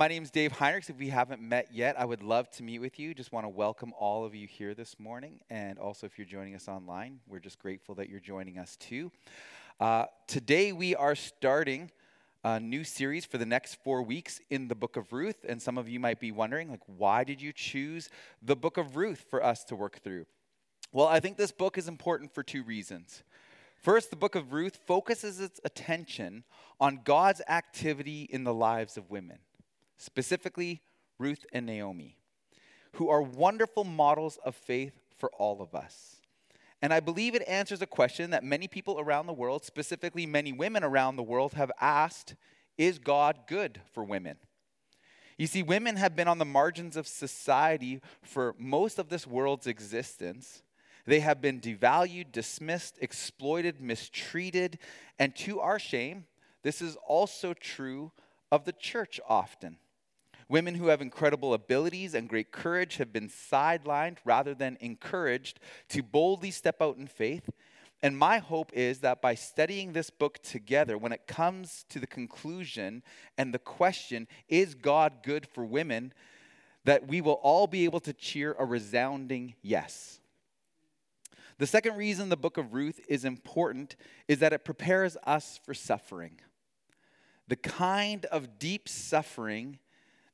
my name is Dave Heinrichs. If we haven't met yet, I would love to meet with you. Just want to welcome all of you here this morning. And also, if you're joining us online, we're just grateful that you're joining us too. Uh, today, we are starting a new series for the next four weeks in the book of Ruth. And some of you might be wondering, like, why did you choose the book of Ruth for us to work through? Well, I think this book is important for two reasons. First, the book of Ruth focuses its attention on God's activity in the lives of women, specifically Ruth and Naomi, who are wonderful models of faith for all of us. And I believe it answers a question that many people around the world, specifically many women around the world, have asked Is God good for women? You see, women have been on the margins of society for most of this world's existence. They have been devalued, dismissed, exploited, mistreated, and to our shame, this is also true of the church often. Women who have incredible abilities and great courage have been sidelined rather than encouraged to boldly step out in faith. And my hope is that by studying this book together, when it comes to the conclusion and the question, is God good for women, that we will all be able to cheer a resounding yes. The second reason the book of Ruth is important is that it prepares us for suffering. The kind of deep suffering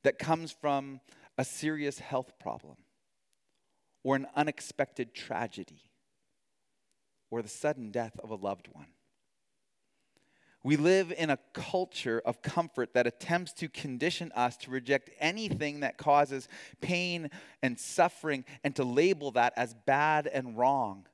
that comes from a serious health problem, or an unexpected tragedy, or the sudden death of a loved one. We live in a culture of comfort that attempts to condition us to reject anything that causes pain and suffering and to label that as bad and wrong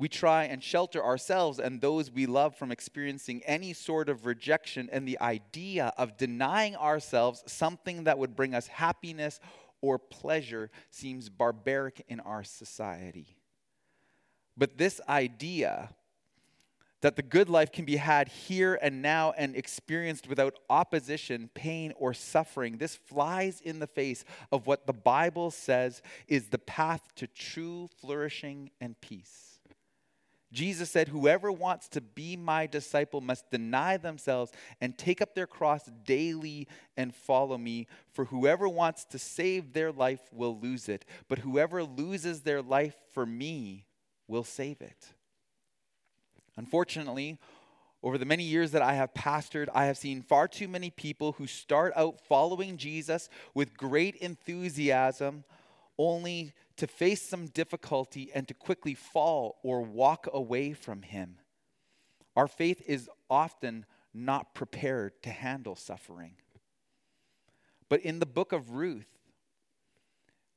we try and shelter ourselves and those we love from experiencing any sort of rejection and the idea of denying ourselves something that would bring us happiness or pleasure seems barbaric in our society. But this idea that the good life can be had here and now and experienced without opposition, pain, or suffering, this flies in the face of what the Bible says is the path to true flourishing and peace. Jesus said, Whoever wants to be my disciple must deny themselves and take up their cross daily and follow me. For whoever wants to save their life will lose it, but whoever loses their life for me will save it. Unfortunately, over the many years that I have pastored, I have seen far too many people who start out following Jesus with great enthusiasm only to face some difficulty and to quickly fall or walk away from Him. Our faith is often not prepared to handle suffering. But in the book of Ruth,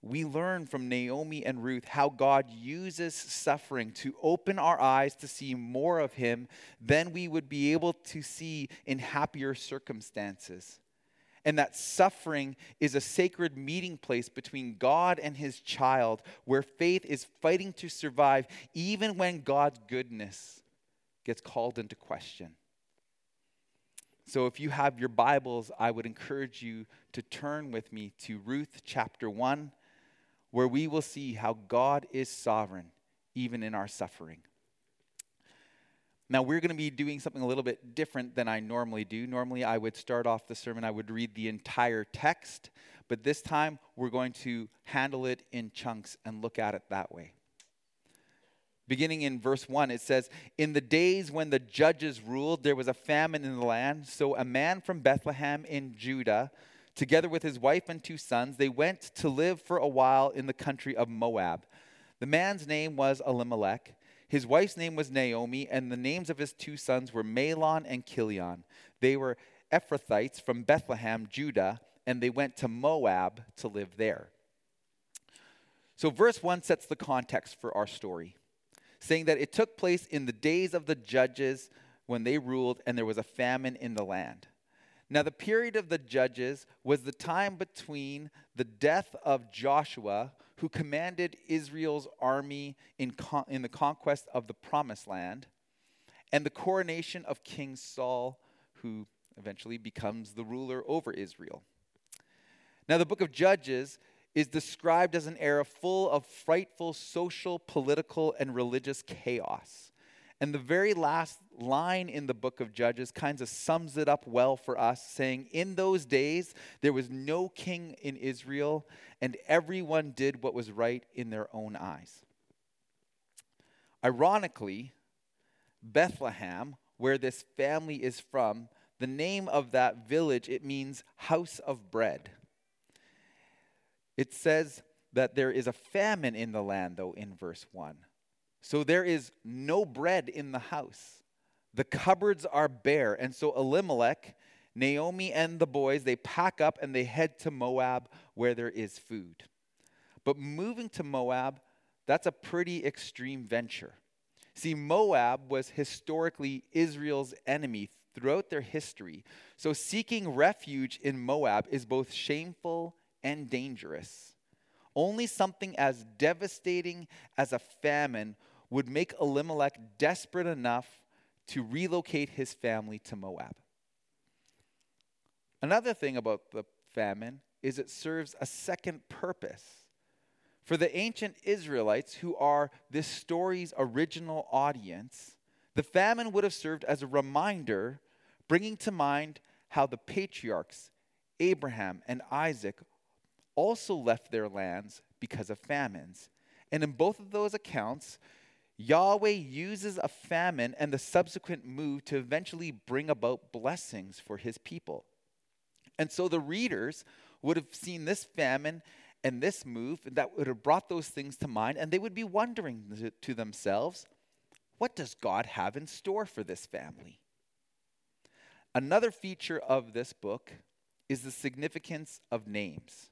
we learn from Naomi and Ruth how God uses suffering to open our eyes to see more of Him than we would be able to see in happier circumstances and that suffering is a sacred meeting place between God and his child, where faith is fighting to survive even when God's goodness gets called into question. So, if you have your Bibles, I would encourage you to turn with me to Ruth chapter 1, where we will see how God is sovereign even in our suffering. Now, we're going to be doing something a little bit different than I normally do. Normally, I would start off the sermon, I would read the entire text, but this time we're going to handle it in chunks and look at it that way. Beginning in verse 1, it says, In the days when the judges ruled, there was a famine in the land. So a man from Bethlehem in Judah, together with his wife and two sons, they went to live for a while in the country of Moab. The man's name was Elimelech his wife's name was Naomi, and the names of his two sons were Mahlon and Chilion. They were Ephrathites from Bethlehem, Judah, and they went to Moab to live there. So, verse 1 sets the context for our story, saying that it took place in the days of the judges when they ruled, and there was a famine in the land. Now, the period of the judges was the time between the death of Joshua, who commanded Israel's army in, con- in the conquest of the promised land, and the coronation of King Saul, who eventually becomes the ruler over Israel. Now, the book of Judges is described as an era full of frightful social, political, and religious chaos. And the very last line in the book of Judges kind of sums it up well for us, saying, In those days, there was no king in Israel, and everyone did what was right in their own eyes. Ironically, Bethlehem, where this family is from, the name of that village, it means house of bread. It says that there is a famine in the land, though, in verse 1. So there is no bread in the house. The cupboards are bare. And so Elimelech, Naomi, and the boys, they pack up and they head to Moab where there is food. But moving to Moab, that's a pretty extreme venture. See, Moab was historically Israel's enemy throughout their history. So seeking refuge in Moab is both shameful and dangerous. Only something as devastating as a famine would make Elimelech desperate enough to relocate his family to Moab. Another thing about the famine is it serves a second purpose. For the ancient Israelites, who are this story's original audience, the famine would have served as a reminder, bringing to mind how the patriarchs, Abraham and Isaac, also left their lands because of famines. And in both of those accounts, Yahweh uses a famine and the subsequent move to eventually bring about blessings for his people. And so the readers would have seen this famine and this move that would have brought those things to mind, and they would be wondering to themselves, what does God have in store for this family? Another feature of this book is the significance of names.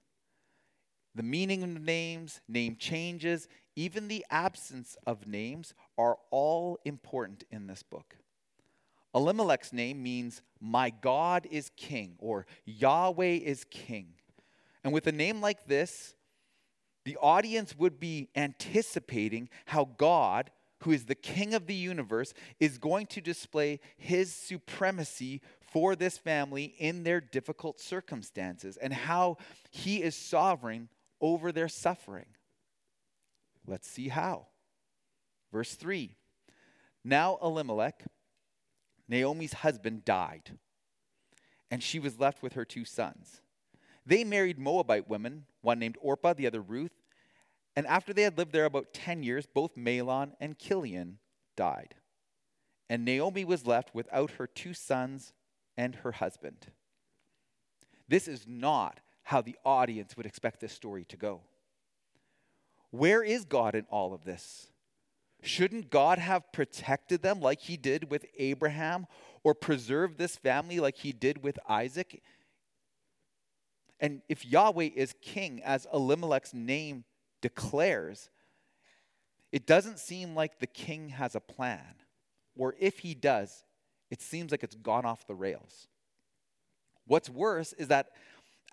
The meaning of names, name changes, even the absence of names are all important in this book. Elimelech's name means, My God is king, or Yahweh is king. And with a name like this, the audience would be anticipating how God, who is the king of the universe, is going to display his supremacy for this family in their difficult circumstances and how he is sovereign over their suffering. Let's see how. Verse 3 Now Elimelech, Naomi's husband, died, and she was left with her two sons. They married Moabite women, one named Orpah, the other Ruth, and after they had lived there about 10 years, both Mahlon and Kilion died. And Naomi was left without her two sons and her husband. This is not how the audience would expect this story to go. Where is God in all of this? Shouldn't God have protected them like he did with Abraham or preserved this family like he did with Isaac? And if Yahweh is king, as Elimelech's name declares, it doesn't seem like the king has a plan. Or if he does, it seems like it's gone off the rails. What's worse is that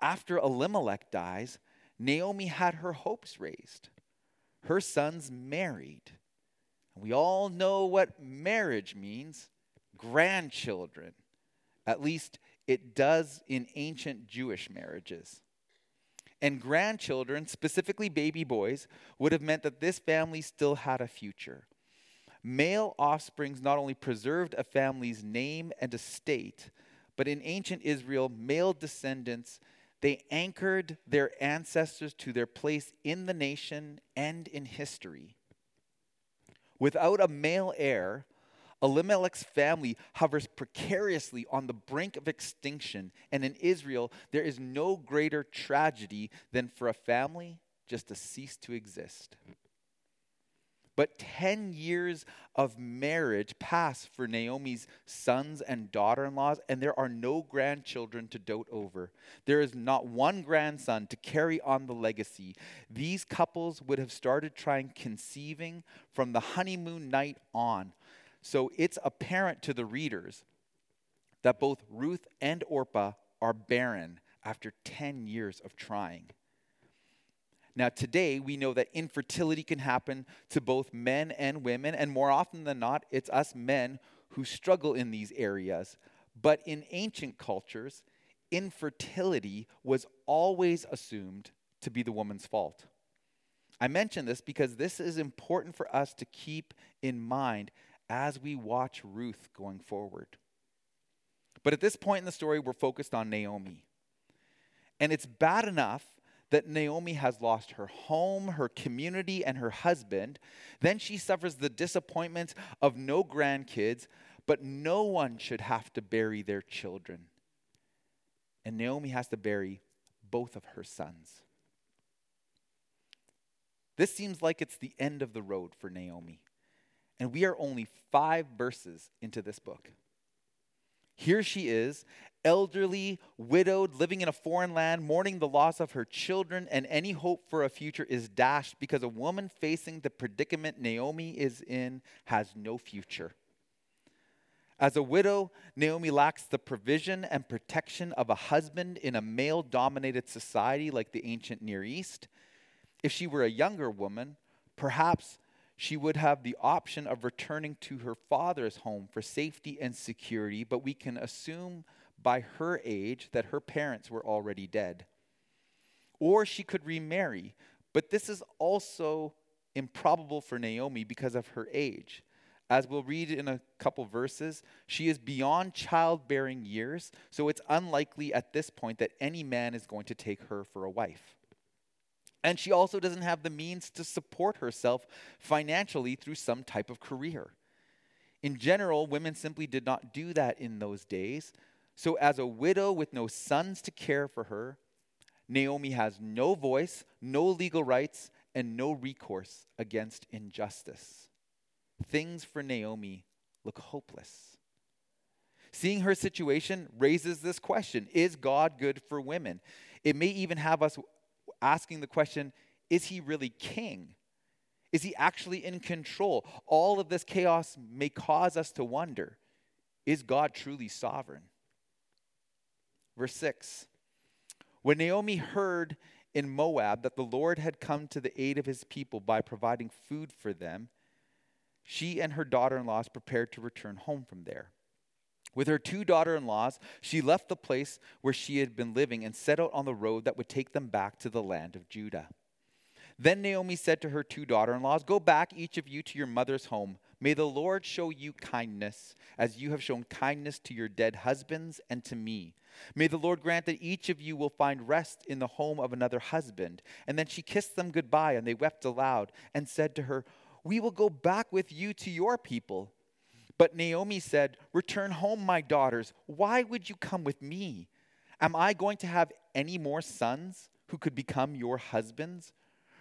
after Elimelech dies, Naomi had her hopes raised her sons married. And we all know what marriage means grandchildren. At least it does in ancient Jewish marriages. And grandchildren, specifically baby boys, would have meant that this family still had a future. Male offsprings not only preserved a family's name and estate, but in ancient Israel, male descendants they anchored their ancestors to their place in the nation and in history. Without a male heir, Elimelech's family hovers precariously on the brink of extinction. And in Israel, there is no greater tragedy than for a family just to cease to exist. But 10 years of marriage pass for Naomi's sons and daughter in laws, and there are no grandchildren to dote over. There is not one grandson to carry on the legacy. These couples would have started trying conceiving from the honeymoon night on. So it's apparent to the readers that both Ruth and Orpah are barren after 10 years of trying. Now, today, we know that infertility can happen to both men and women, and more often than not, it's us men who struggle in these areas. But in ancient cultures, infertility was always assumed to be the woman's fault. I mention this because this is important for us to keep in mind as we watch Ruth going forward. But at this point in the story, we're focused on Naomi. And it's bad enough that Naomi has lost her home, her community, and her husband. Then she suffers the disappointment of no grandkids, but no one should have to bury their children. And Naomi has to bury both of her sons. This seems like it's the end of the road for Naomi. And we are only five verses into this book. Here she is, elderly, widowed, living in a foreign land, mourning the loss of her children, and any hope for a future is dashed because a woman facing the predicament Naomi is in has no future. As a widow, Naomi lacks the provision and protection of a husband in a male dominated society like the ancient Near East. If she were a younger woman, perhaps she would have the option of returning to her father's home for safety and security, but we can assume by her age that her parents were already dead. Or she could remarry, but this is also improbable for Naomi because of her age. As we'll read in a couple verses, she is beyond childbearing years, so it's unlikely at this point that any man is going to take her for a wife. And she also doesn't have the means to support herself financially through some type of career. In general, women simply did not do that in those days. So, as a widow with no sons to care for her, Naomi has no voice, no legal rights, and no recourse against injustice. Things for Naomi look hopeless. Seeing her situation raises this question Is God good for women? It may even have us asking the question is he really king? Is he actually in control? All of this chaos may cause us to wonder is God truly sovereign? Verse 6 When Naomi heard in Moab that the Lord had come to the aid of his people by providing food for them, she and her daughter in laws prepared to return home from there. With her two daughter in laws, she left the place where she had been living and set out on the road that would take them back to the land of Judah. Then Naomi said to her two daughter in laws, Go back, each of you, to your mother's home. May the Lord show you kindness, as you have shown kindness to your dead husbands and to me. May the Lord grant that each of you will find rest in the home of another husband. And then she kissed them goodbye, and they wept aloud and said to her, We will go back with you to your people. But Naomi said, Return home, my daughters. Why would you come with me? Am I going to have any more sons who could become your husbands?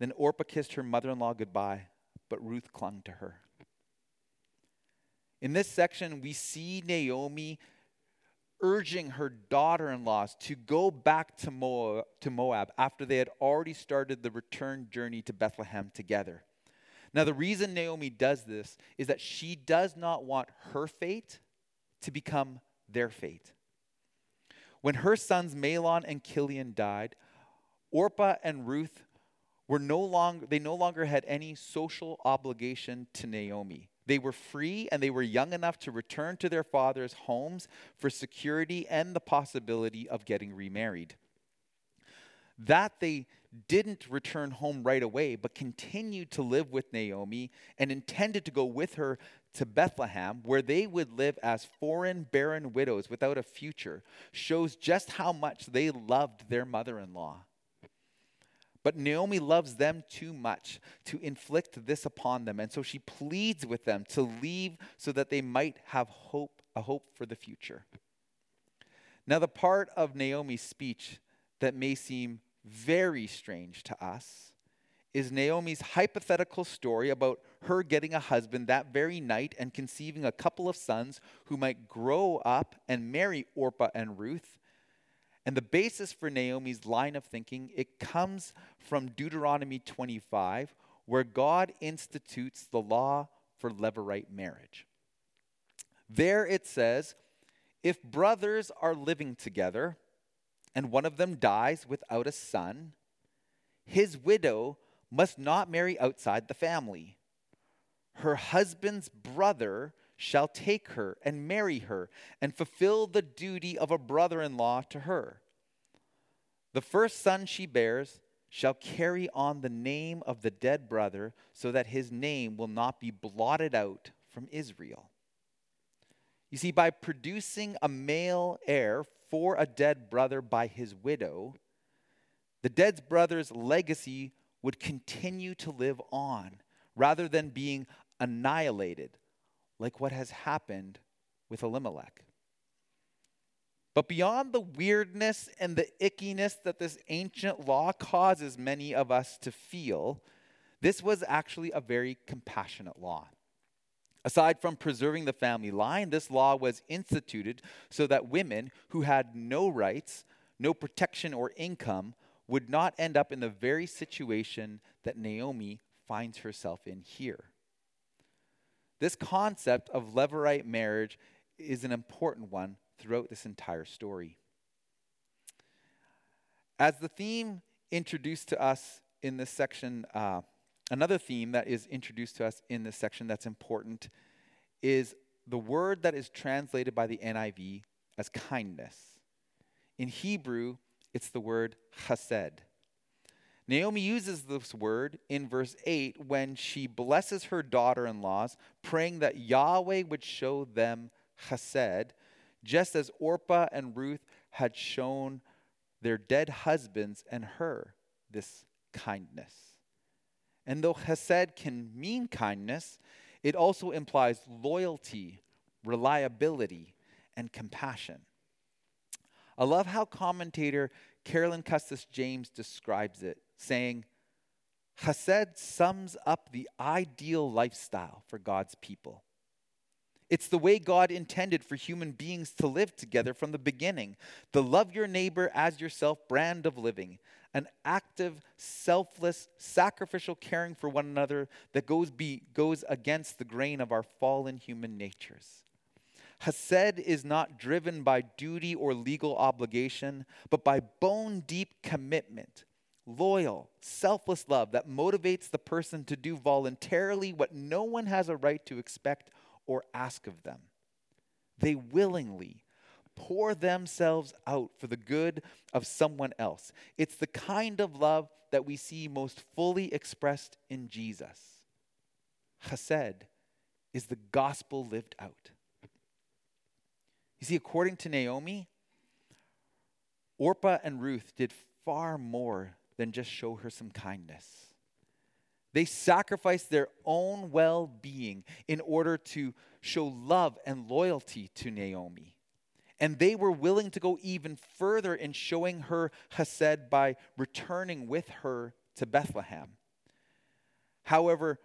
Then Orpah kissed her mother in law goodbye, but Ruth clung to her. In this section, we see Naomi urging her daughter in laws to go back to Moab, to Moab after they had already started the return journey to Bethlehem together. Now, the reason Naomi does this is that she does not want her fate to become their fate. When her sons Mahlon and Kilion died, Orpah and Ruth were no longer they no longer had any social obligation to Naomi. They were free and they were young enough to return to their father's homes for security and the possibility of getting remarried. That they didn't return home right away, but continued to live with Naomi and intended to go with her to Bethlehem, where they would live as foreign, barren widows without a future, shows just how much they loved their mother in law. But Naomi loves them too much to inflict this upon them, and so she pleads with them to leave so that they might have hope, a hope for the future. Now, the part of Naomi's speech that may seem very strange to us is Naomi's hypothetical story about her getting a husband that very night and conceiving a couple of sons who might grow up and marry Orpah and Ruth. And the basis for Naomi's line of thinking, it comes from Deuteronomy 25, where God institutes the law for levirate marriage. There it says, if brothers are living together and one of them dies without a son, his widow must not marry outside the family. Her husband's brother shall take her and marry her and fulfill the duty of a brother in law to her. The first son she bears shall carry on the name of the dead brother so that his name will not be blotted out from Israel. You see, by producing a male heir for a dead brother by his widow, the dead brother's legacy would continue to live on rather than being annihilated, like what has happened with Elimelech. But beyond the weirdness and the ickiness that this ancient law causes many of us to feel, this was actually a very compassionate law. Aside from preserving the family line, this law was instituted so that women who had no rights, no protection, or income would not end up in the very situation that Naomi finds herself in here. This concept of levirate marriage is an important one throughout this entire story. As the theme introduced to us in this section, uh, another theme that is introduced to us in this section that's important is the word that is translated by the NIV as kindness. In Hebrew, it's the word chesed. Naomi uses this word in verse 8 when she blesses her daughter in laws, praying that Yahweh would show them chesed just as Orpah and Ruth had shown their dead husbands and her this kindness. And though Hesed can mean kindness, it also implies loyalty, reliability, and compassion. I love how commentator Carolyn Custis James describes it, saying, Hesed sums up the ideal lifestyle for God's people. It's the way God intended for human beings to live together from the beginning. The love your neighbor as yourself brand of living, an active, selfless, sacrificial caring for one another that goes, be, goes against the grain of our fallen human natures. Hesed is not driven by duty or legal obligation, but by bone deep commitment, loyal, selfless love that motivates the person to do voluntarily what no one has a right to expect or ask of them. They willingly pour themselves out for the good of someone else. It's the kind of love that we see most fully expressed in Jesus. Chesed is the gospel lived out. You see, according to Naomi, Orpah and Ruth did far more than just show her some kindness. They sacrificed their own well being in order to show love and loyalty to Naomi. And they were willing to go even further in showing her Hesed by returning with her to Bethlehem. However,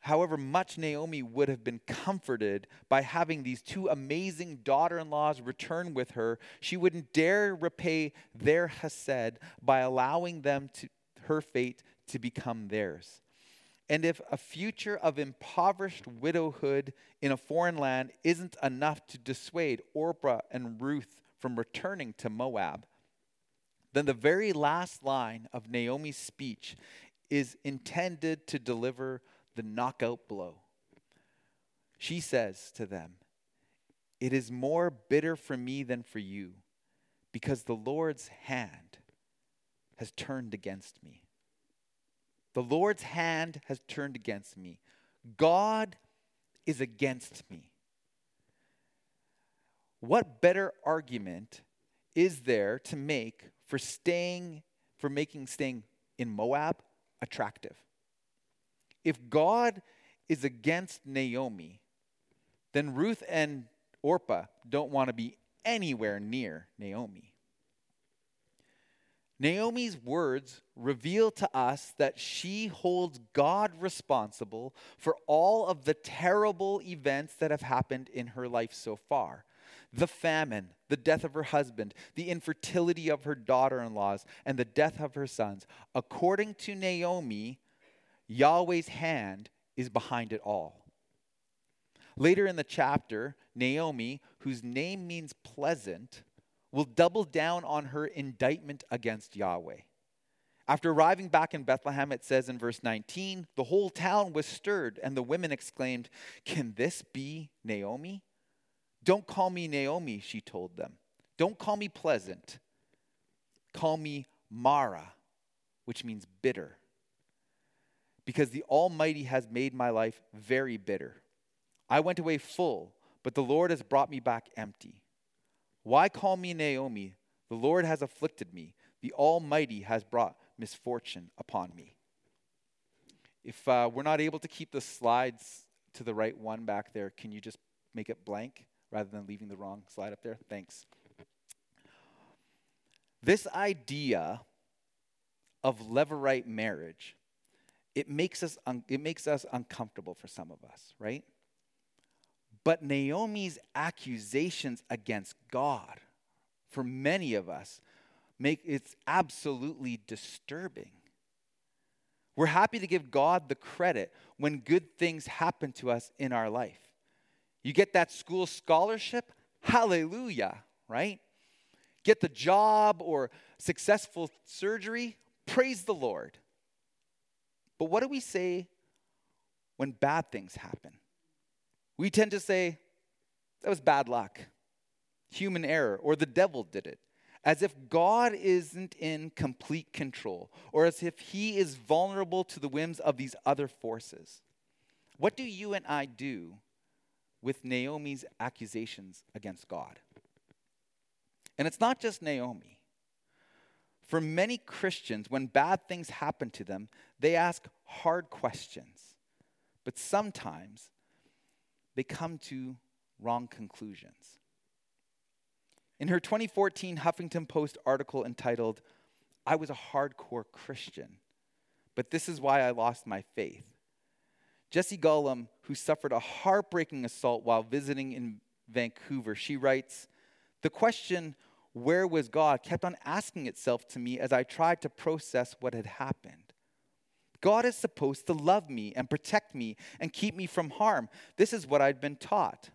however much Naomi would have been comforted by having these two amazing daughter in laws return with her, she wouldn't dare repay their Hesed by allowing them to, her fate to become theirs. And if a future of impoverished widowhood in a foreign land isn't enough to dissuade Orpah and Ruth from returning to Moab, then the very last line of Naomi's speech is intended to deliver the knockout blow. She says to them, It is more bitter for me than for you, because the Lord's hand has turned against me. The Lord's hand has turned against me. God is against me. What better argument is there to make for staying, for making staying in Moab attractive? If God is against Naomi, then Ruth and Orpah don't want to be anywhere near Naomi. Naomi's words reveal to us that she holds God responsible for all of the terrible events that have happened in her life so far the famine, the death of her husband, the infertility of her daughter in laws, and the death of her sons. According to Naomi, Yahweh's hand is behind it all. Later in the chapter, Naomi, whose name means pleasant, will double down on her indictment against Yahweh. After arriving back in Bethlehem, it says in verse 19, the whole town was stirred, and the women exclaimed, Can this be Naomi? Don't call me Naomi, she told them. Don't call me pleasant. Call me Mara, which means bitter. Because the Almighty has made my life very bitter. I went away full, but the Lord has brought me back empty. Why call me Naomi? The Lord has afflicted me. The Almighty has brought misfortune upon me. If uh, we're not able to keep the slides to the right one back there, can you just make it blank rather than leaving the wrong slide up there? Thanks. This idea of levirate marriage, it makes us un- it makes us uncomfortable for some of us, right? But Naomi's accusations against God, for many of us, make it's absolutely disturbing. We're happy to give God the credit when good things happen to us in our life. You get that school scholarship, hallelujah, right? Get the job or successful surgery, praise the Lord. But what do we say when bad things happen? We tend to say, that was bad luck, human error, or the devil did it, as if God isn't in complete control, or as if he is vulnerable to the whims of these other forces. What do you and I do with Naomi's accusations against God? And it's not just Naomi. For many Christians, when bad things happen to them, they ask hard questions. But sometimes they come to wrong conclusions. In her 2014 Huffington Post article entitled, I was a hardcore Christian, but this is why I lost my faith, Jessie Gullum, who suffered a heartbreaking assault while visiting in Vancouver, she writes, The question, where was God, kept on asking itself to me as I tried to process what had happened. God is supposed to love me and protect me and keep me from harm. This is what I'd been taught.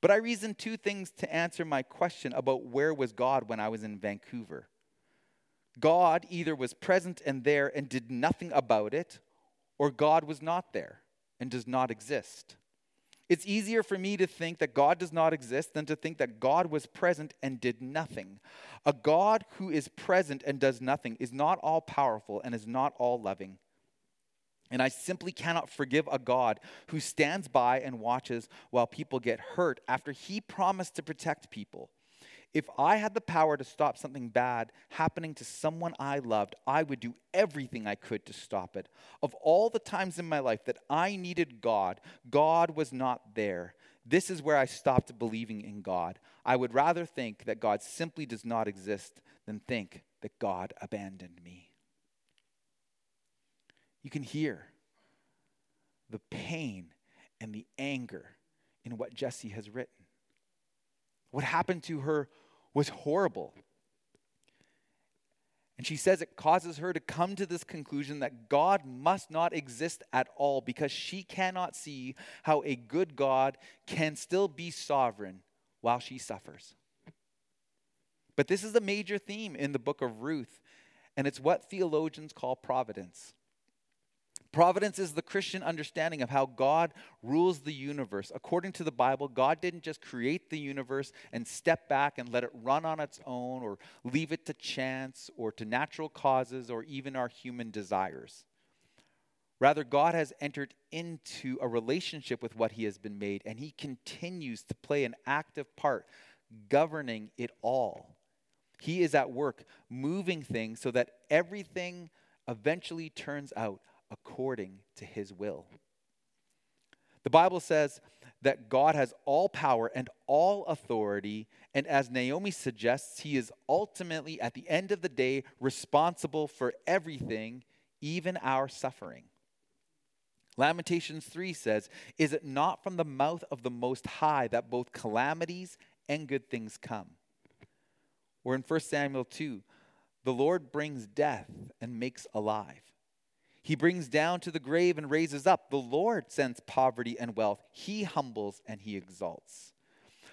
But I reasoned two things to answer my question about where was God when I was in Vancouver. God either was present and there and did nothing about it, or God was not there and does not exist. It's easier for me to think that God does not exist than to think that God was present and did nothing. A God who is present and does nothing is not all powerful and is not all loving. And I simply cannot forgive a God who stands by and watches while people get hurt after he promised to protect people. If I had the power to stop something bad happening to someone I loved, I would do everything I could to stop it. Of all the times in my life that I needed God, God was not there. This is where I stopped believing in God. I would rather think that God simply does not exist than think that God abandoned me. You can hear the pain and the anger in what Jesse has written. What happened to her was horrible. And she says it causes her to come to this conclusion that God must not exist at all because she cannot see how a good God can still be sovereign while she suffers. But this is a major theme in the book of Ruth, and it's what theologians call providence. Providence is the Christian understanding of how God rules the universe. According to the Bible, God didn't just create the universe and step back and let it run on its own or leave it to chance or to natural causes or even our human desires. Rather, God has entered into a relationship with what He has been made, and He continues to play an active part governing it all. He is at work moving things so that everything eventually turns out according to his will. The Bible says that God has all power and all authority, and as Naomi suggests, he is ultimately, at the end of the day, responsible for everything, even our suffering. Lamentations 3 says, Is it not from the mouth of the Most High that both calamities and good things come? Or in 1 Samuel 2, the Lord brings death and makes alive. He brings down to the grave and raises up. The Lord sends poverty and wealth. He humbles and he exalts.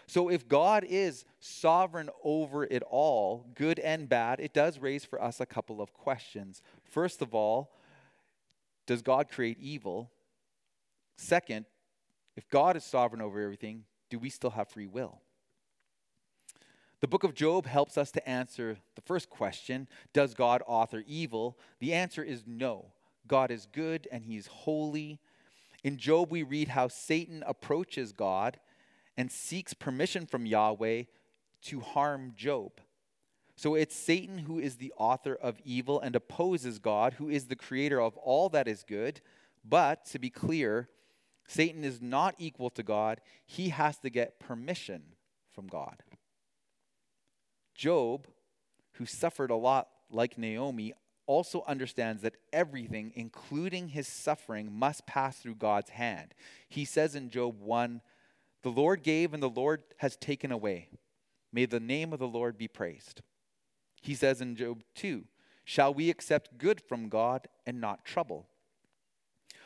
So, if God is sovereign over it all, good and bad, it does raise for us a couple of questions. First of all, does God create evil? Second, if God is sovereign over everything, do we still have free will? The book of Job helps us to answer the first question Does God author evil? The answer is no. God is good and he's holy. In Job, we read how Satan approaches God and seeks permission from Yahweh to harm Job. So it's Satan who is the author of evil and opposes God, who is the creator of all that is good. But to be clear, Satan is not equal to God. He has to get permission from God. Job, who suffered a lot like Naomi, also understands that everything, including his suffering, must pass through God's hand. He says in Job 1 the Lord gave and the Lord has taken away. May the name of the Lord be praised. He says in Job 2 Shall we accept good from God and not trouble?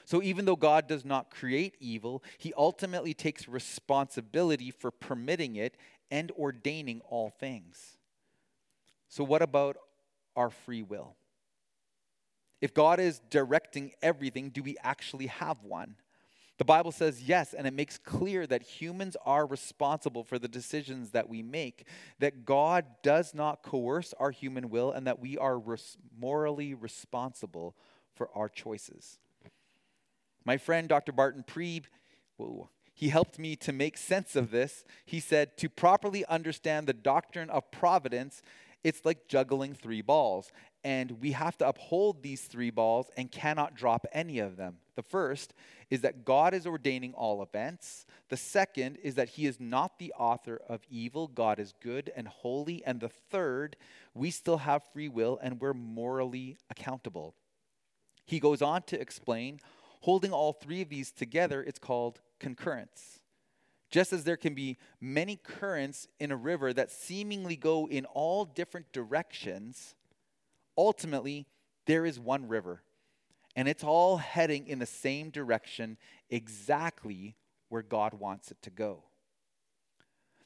So, even though God does not create evil, he ultimately takes responsibility for permitting it and ordaining all things. So, what about our free will? If God is directing everything, do we actually have one? The Bible says yes, and it makes clear that humans are responsible for the decisions that we make, that God does not coerce our human will, and that we are res- morally responsible for our choices. My friend Dr. Barton Priebe, whoa, he helped me to make sense of this. He said, To properly understand the doctrine of providence, it's like juggling three balls and we have to uphold these three balls and cannot drop any of them. The first is that God is ordaining all events. The second is that He is not the author of evil. God is good and holy. And the third, we still have free will and we're morally accountable. He goes on to explain holding all three of these together, it's called concurrence. Just as there can be many currents in a river that seemingly go in all different directions, ultimately, there is one river, and it's all heading in the same direction exactly where God wants it to go.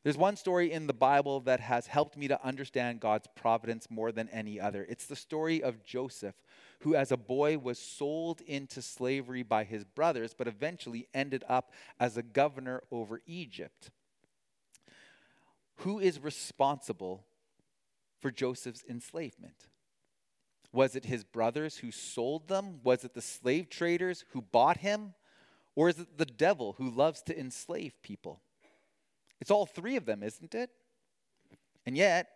There's one story in the Bible that has helped me to understand God's providence more than any other. It's the story of Joseph, who as a boy was sold into slavery by his brothers, but eventually ended up as a governor over Egypt. Who is responsible for Joseph's enslavement? Was it his brothers who sold them? Was it the slave traders who bought him? Or is it the devil who loves to enslave people? It's all three of them, isn't it? And yet,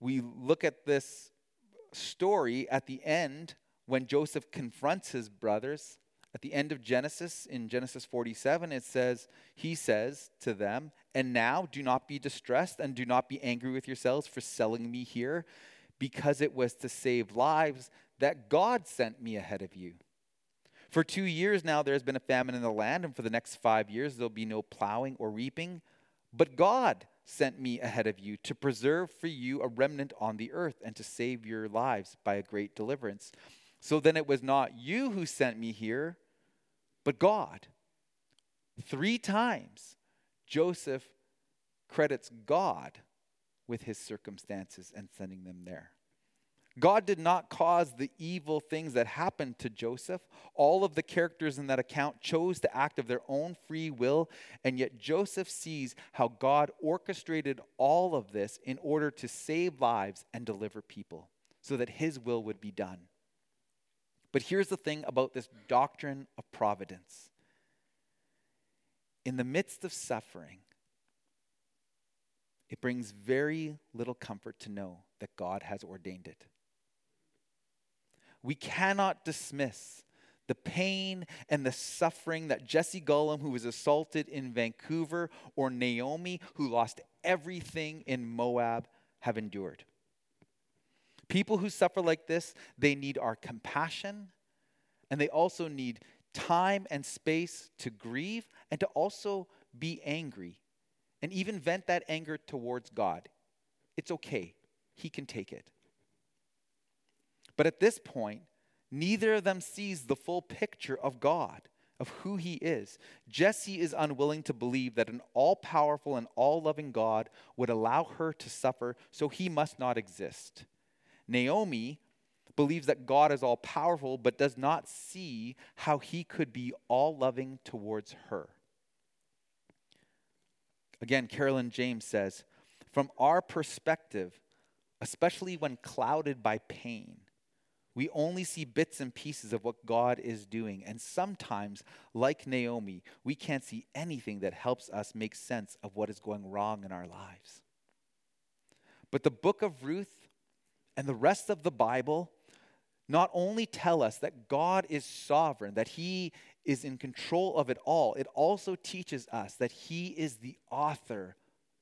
we look at this story at the end when Joseph confronts his brothers. At the end of Genesis, in Genesis 47, it says, He says to them, And now do not be distressed and do not be angry with yourselves for selling me here because it was to save lives that God sent me ahead of you. For two years now, there has been a famine in the land, and for the next five years, there'll be no plowing or reaping. But God sent me ahead of you to preserve for you a remnant on the earth and to save your lives by a great deliverance. So then it was not you who sent me here, but God. Three times, Joseph credits God with his circumstances and sending them there. God did not cause the evil things that happened to Joseph. All of the characters in that account chose to act of their own free will, and yet Joseph sees how God orchestrated all of this in order to save lives and deliver people so that his will would be done. But here's the thing about this doctrine of providence in the midst of suffering, it brings very little comfort to know that God has ordained it. We cannot dismiss the pain and the suffering that Jesse Gullum, who was assaulted in Vancouver, or Naomi, who lost everything in Moab, have endured. People who suffer like this, they need our compassion, and they also need time and space to grieve and to also be angry and even vent that anger towards God. It's okay, He can take it. But at this point, Neither of them sees the full picture of God, of who he is. Jesse is unwilling to believe that an all powerful and all loving God would allow her to suffer, so he must not exist. Naomi believes that God is all powerful, but does not see how he could be all loving towards her. Again, Carolyn James says, from our perspective, especially when clouded by pain, we only see bits and pieces of what God is doing. And sometimes, like Naomi, we can't see anything that helps us make sense of what is going wrong in our lives. But the book of Ruth and the rest of the Bible not only tell us that God is sovereign, that He is in control of it all, it also teaches us that He is the author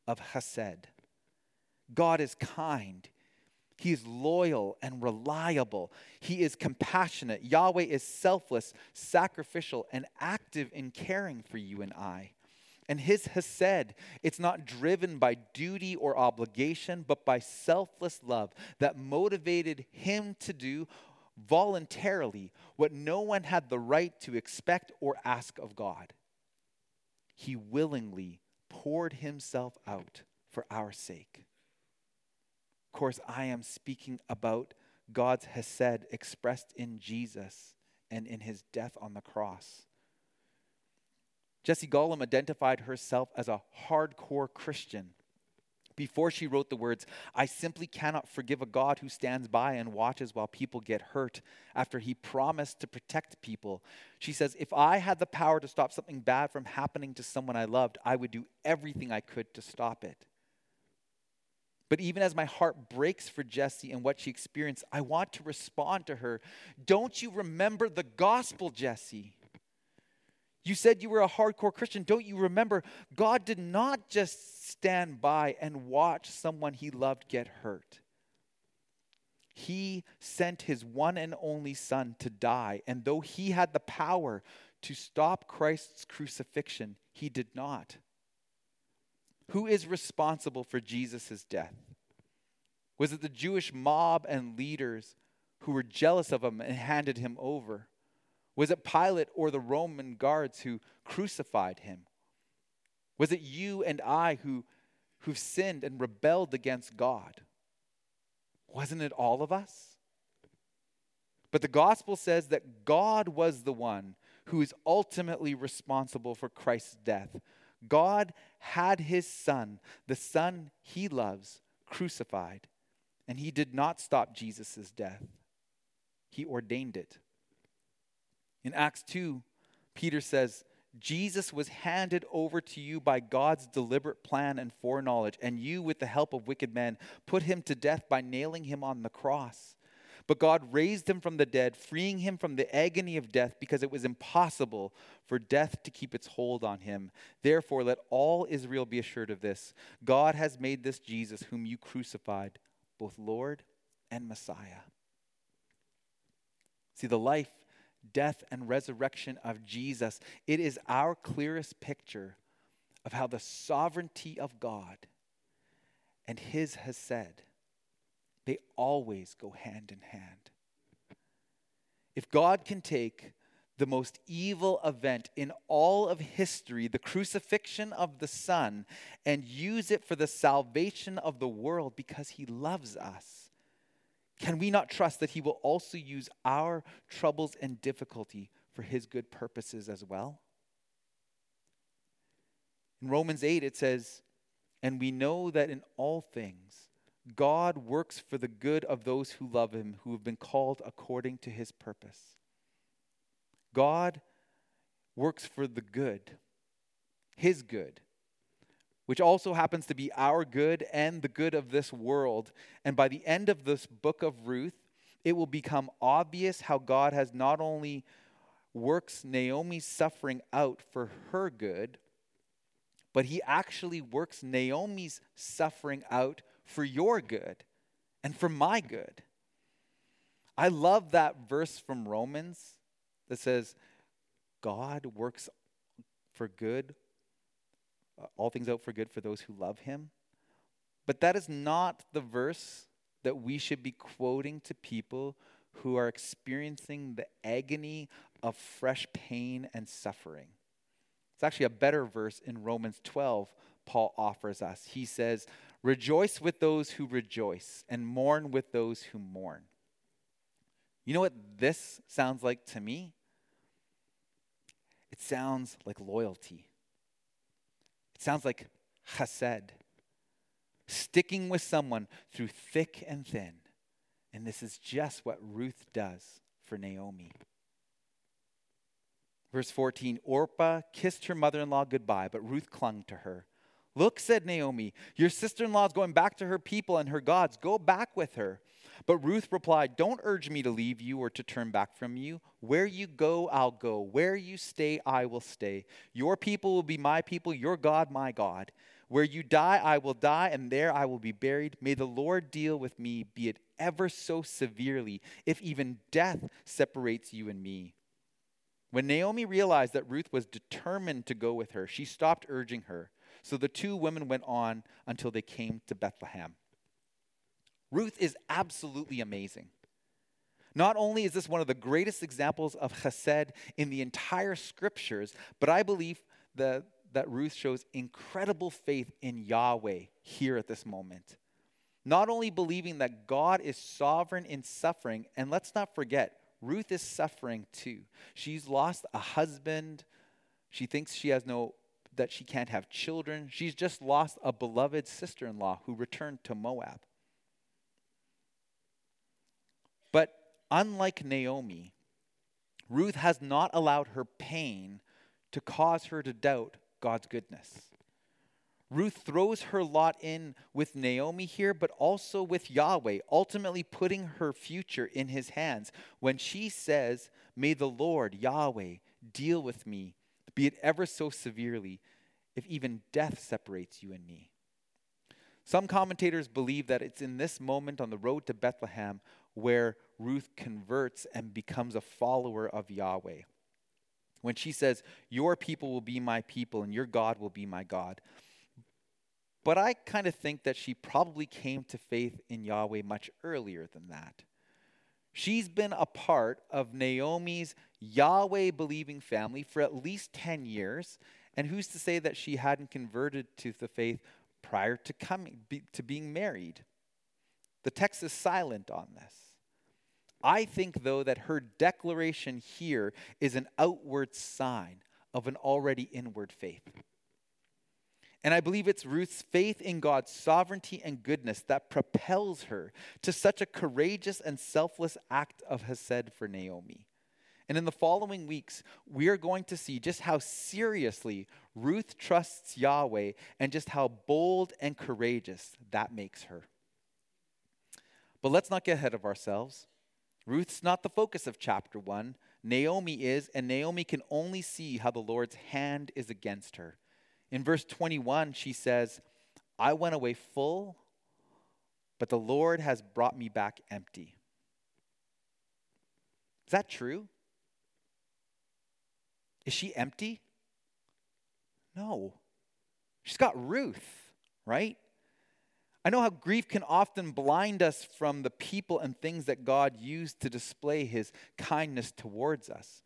of Hesed. God is kind. He is loyal and reliable. He is compassionate. Yahweh is selfless, sacrificial, and active in caring for you and I. And his Hesed, it's not driven by duty or obligation, but by selfless love that motivated him to do voluntarily what no one had the right to expect or ask of God. He willingly poured himself out for our sake. Of course, I am speaking about God's Hesed expressed in Jesus and in his death on the cross. Jessie Gollum identified herself as a hardcore Christian before she wrote the words, I simply cannot forgive a God who stands by and watches while people get hurt after he promised to protect people. She says, If I had the power to stop something bad from happening to someone I loved, I would do everything I could to stop it. But even as my heart breaks for Jesse and what she experienced, I want to respond to her. Don't you remember the gospel, Jesse? You said you were a hardcore Christian. Don't you remember? God did not just stand by and watch someone he loved get hurt. He sent his one and only Son to die. And though he had the power to stop Christ's crucifixion, he did not. Who is responsible for Jesus' death? Was it the Jewish mob and leaders who were jealous of him and handed him over? Was it Pilate or the Roman guards who crucified him? Was it you and I who, who've sinned and rebelled against God? Wasn't it all of us? But the gospel says that God was the one who is ultimately responsible for Christ's death. God had his son, the son he loves, crucified, and he did not stop Jesus' death. He ordained it. In Acts 2, Peter says, Jesus was handed over to you by God's deliberate plan and foreknowledge, and you, with the help of wicked men, put him to death by nailing him on the cross. But God raised him from the dead, freeing him from the agony of death because it was impossible for death to keep its hold on him. Therefore, let all Israel be assured of this God has made this Jesus, whom you crucified, both Lord and Messiah. See, the life death, and resurrection of Jesus, it is our clearest picture of how the sovereignty of God and His Hesed, they always go hand in hand. If God can take the most evil event in all of history, the crucifixion of the Son, and use it for the salvation of the world because He loves us can we not trust that He will also use our troubles and difficulty for His good purposes as well? In Romans 8, it says, And we know that in all things, God works for the good of those who love Him, who have been called according to His purpose. God works for the good, His good which also happens to be our good and the good of this world. And by the end of this book of Ruth, it will become obvious how God has not only works Naomi's suffering out for her good, but he actually works Naomi's suffering out for your good and for my good. I love that verse from Romans that says, God works for good uh, all things out for good for those who love him. But that is not the verse that we should be quoting to people who are experiencing the agony of fresh pain and suffering. It's actually a better verse in Romans 12, Paul offers us. He says, Rejoice with those who rejoice, and mourn with those who mourn. You know what this sounds like to me? It sounds like loyalty. It sounds like chesed, sticking with someone through thick and thin. And this is just what Ruth does for Naomi. Verse 14 Orpah kissed her mother in law goodbye, but Ruth clung to her. Look, said Naomi, your sister in law is going back to her people and her gods. Go back with her. But Ruth replied, Don't urge me to leave you or to turn back from you. Where you go, I'll go. Where you stay, I will stay. Your people will be my people, your God, my God. Where you die, I will die, and there I will be buried. May the Lord deal with me, be it ever so severely, if even death separates you and me. When Naomi realized that Ruth was determined to go with her, she stopped urging her. So the two women went on until they came to Bethlehem. Ruth is absolutely amazing. Not only is this one of the greatest examples of chesed in the entire scriptures, but I believe that, that Ruth shows incredible faith in Yahweh here at this moment. Not only believing that God is sovereign in suffering, and let's not forget, Ruth is suffering too. She's lost a husband. She thinks she has no that she can't have children. She's just lost a beloved sister-in-law who returned to Moab. But unlike Naomi, Ruth has not allowed her pain to cause her to doubt God's goodness. Ruth throws her lot in with Naomi here, but also with Yahweh, ultimately putting her future in his hands when she says, May the Lord, Yahweh, deal with me, be it ever so severely, if even death separates you and me. Some commentators believe that it's in this moment on the road to Bethlehem where Ruth converts and becomes a follower of Yahweh. When she says, Your people will be my people and your God will be my God. But I kind of think that she probably came to faith in Yahweh much earlier than that. She's been a part of Naomi's Yahweh believing family for at least 10 years. And who's to say that she hadn't converted to the faith prior to coming to being married? The text is silent on this. I think, though, that her declaration here is an outward sign of an already inward faith. And I believe it's Ruth's faith in God's sovereignty and goodness that propels her to such a courageous and selfless act of Hesed for Naomi. And in the following weeks, we are going to see just how seriously Ruth trusts Yahweh and just how bold and courageous that makes her. But let's not get ahead of ourselves. Ruth's not the focus of chapter 1. Naomi is, and Naomi can only see how the Lord's hand is against her. In verse 21, she says, I went away full, but the Lord has brought me back empty. Is that true? Is she empty? No. She's got Ruth, right? I know how grief can often blind us from the people and things that God used to display his kindness towards us.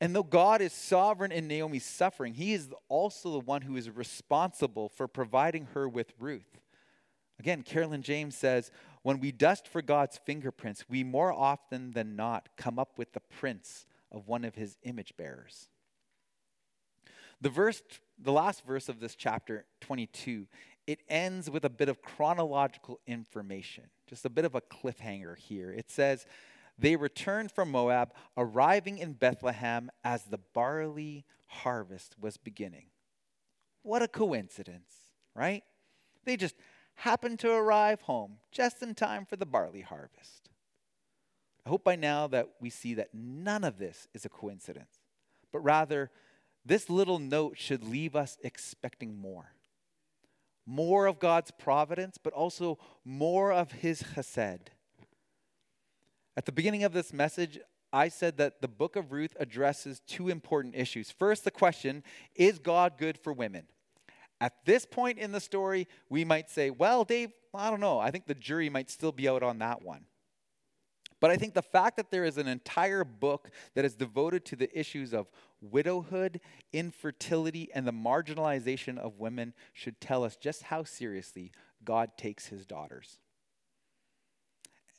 And though God is sovereign in Naomi's suffering, he is also the one who is responsible for providing her with Ruth. Again, Carolyn James says, when we dust for God's fingerprints, we more often than not come up with the prints of one of his image bearers. The verse the last verse of this chapter 22, it ends with a bit of chronological information, just a bit of a cliffhanger here. It says, they returned from Moab, arriving in Bethlehem as the barley harvest was beginning. What a coincidence, right? They just happened to arrive home just in time for the barley harvest. I hope by now that we see that none of this is a coincidence, but rather, this little note should leave us expecting more. More of God's providence, but also more of His chesed. At the beginning of this message, I said that the book of Ruth addresses two important issues. First, the question is God good for women? At this point in the story, we might say, well, Dave, I don't know. I think the jury might still be out on that one. But I think the fact that there is an entire book that is devoted to the issues of widowhood, infertility, and the marginalization of women should tell us just how seriously God takes his daughters.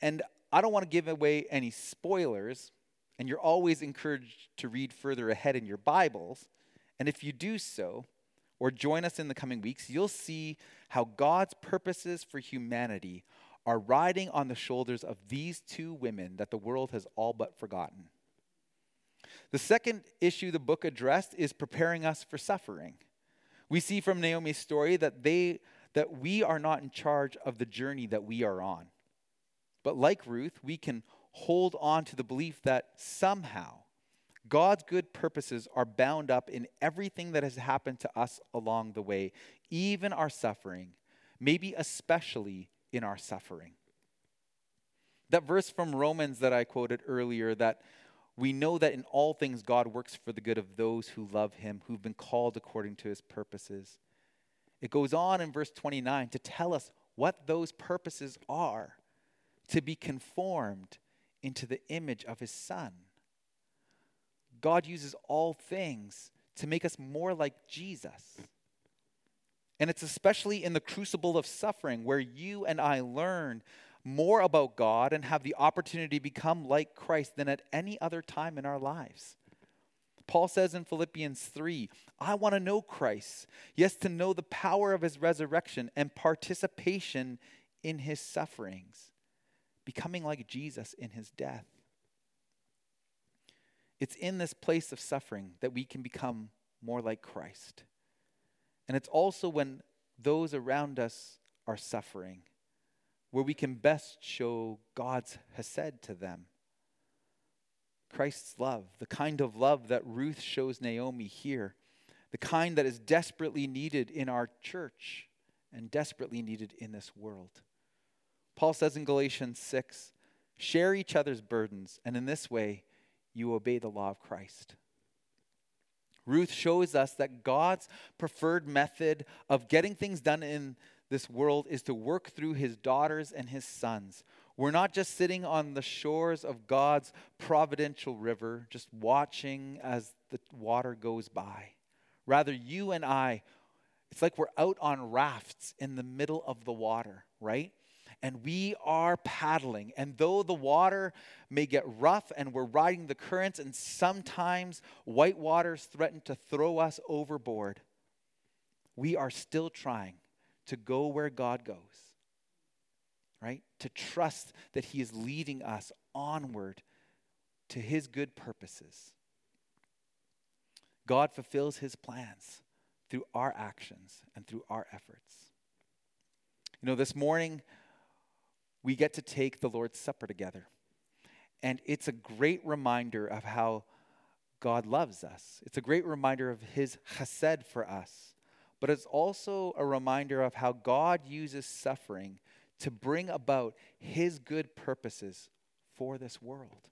And I don't want to give away any spoilers, and you're always encouraged to read further ahead in your Bibles. And if you do so, or join us in the coming weeks, you'll see how God's purposes for humanity are riding on the shoulders of these two women that the world has all but forgotten. The second issue the book addressed is preparing us for suffering. We see from Naomi's story that they that we are not in charge of the journey that we are on. But like Ruth, we can hold on to the belief that somehow God's good purposes are bound up in everything that has happened to us along the way, even our suffering, maybe especially in our suffering. That verse from Romans that I quoted earlier that we know that in all things God works for the good of those who love him, who've been called according to his purposes. It goes on in verse 29 to tell us what those purposes are to be conformed into the image of his son. God uses all things to make us more like Jesus. And it's especially in the crucible of suffering where you and I learn more about God and have the opportunity to become like Christ than at any other time in our lives. Paul says in Philippians 3 I want to know Christ, yes, to know the power of his resurrection and participation in his sufferings, becoming like Jesus in his death. It's in this place of suffering that we can become more like Christ. And it's also when those around us are suffering where we can best show God's hesed to them. Christ's love, the kind of love that Ruth shows Naomi here, the kind that is desperately needed in our church and desperately needed in this world. Paul says in Galatians 6 share each other's burdens, and in this way, you obey the law of Christ. Ruth shows us that God's preferred method of getting things done in this world is to work through his daughters and his sons. We're not just sitting on the shores of God's providential river, just watching as the water goes by. Rather, you and I, it's like we're out on rafts in the middle of the water, right? And we are paddling. And though the water may get rough and we're riding the currents, and sometimes white waters threaten to throw us overboard, we are still trying to go where God goes, right? To trust that He is leading us onward to His good purposes. God fulfills His plans through our actions and through our efforts. You know, this morning, we get to take the Lord's Supper together. And it's a great reminder of how God loves us. It's a great reminder of his chesed for us. But it's also a reminder of how God uses suffering to bring about his good purposes for this world.